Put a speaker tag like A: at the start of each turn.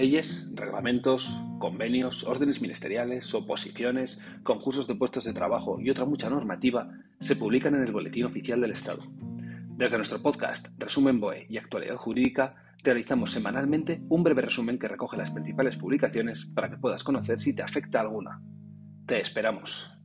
A: Leyes, reglamentos, convenios, órdenes ministeriales, oposiciones, concursos de puestos de trabajo y otra mucha normativa se publican en el Boletín Oficial del Estado. Desde nuestro podcast Resumen BOE y Actualidad Jurídica, realizamos semanalmente un breve resumen que recoge las principales publicaciones para que puedas conocer si te afecta alguna. Te esperamos.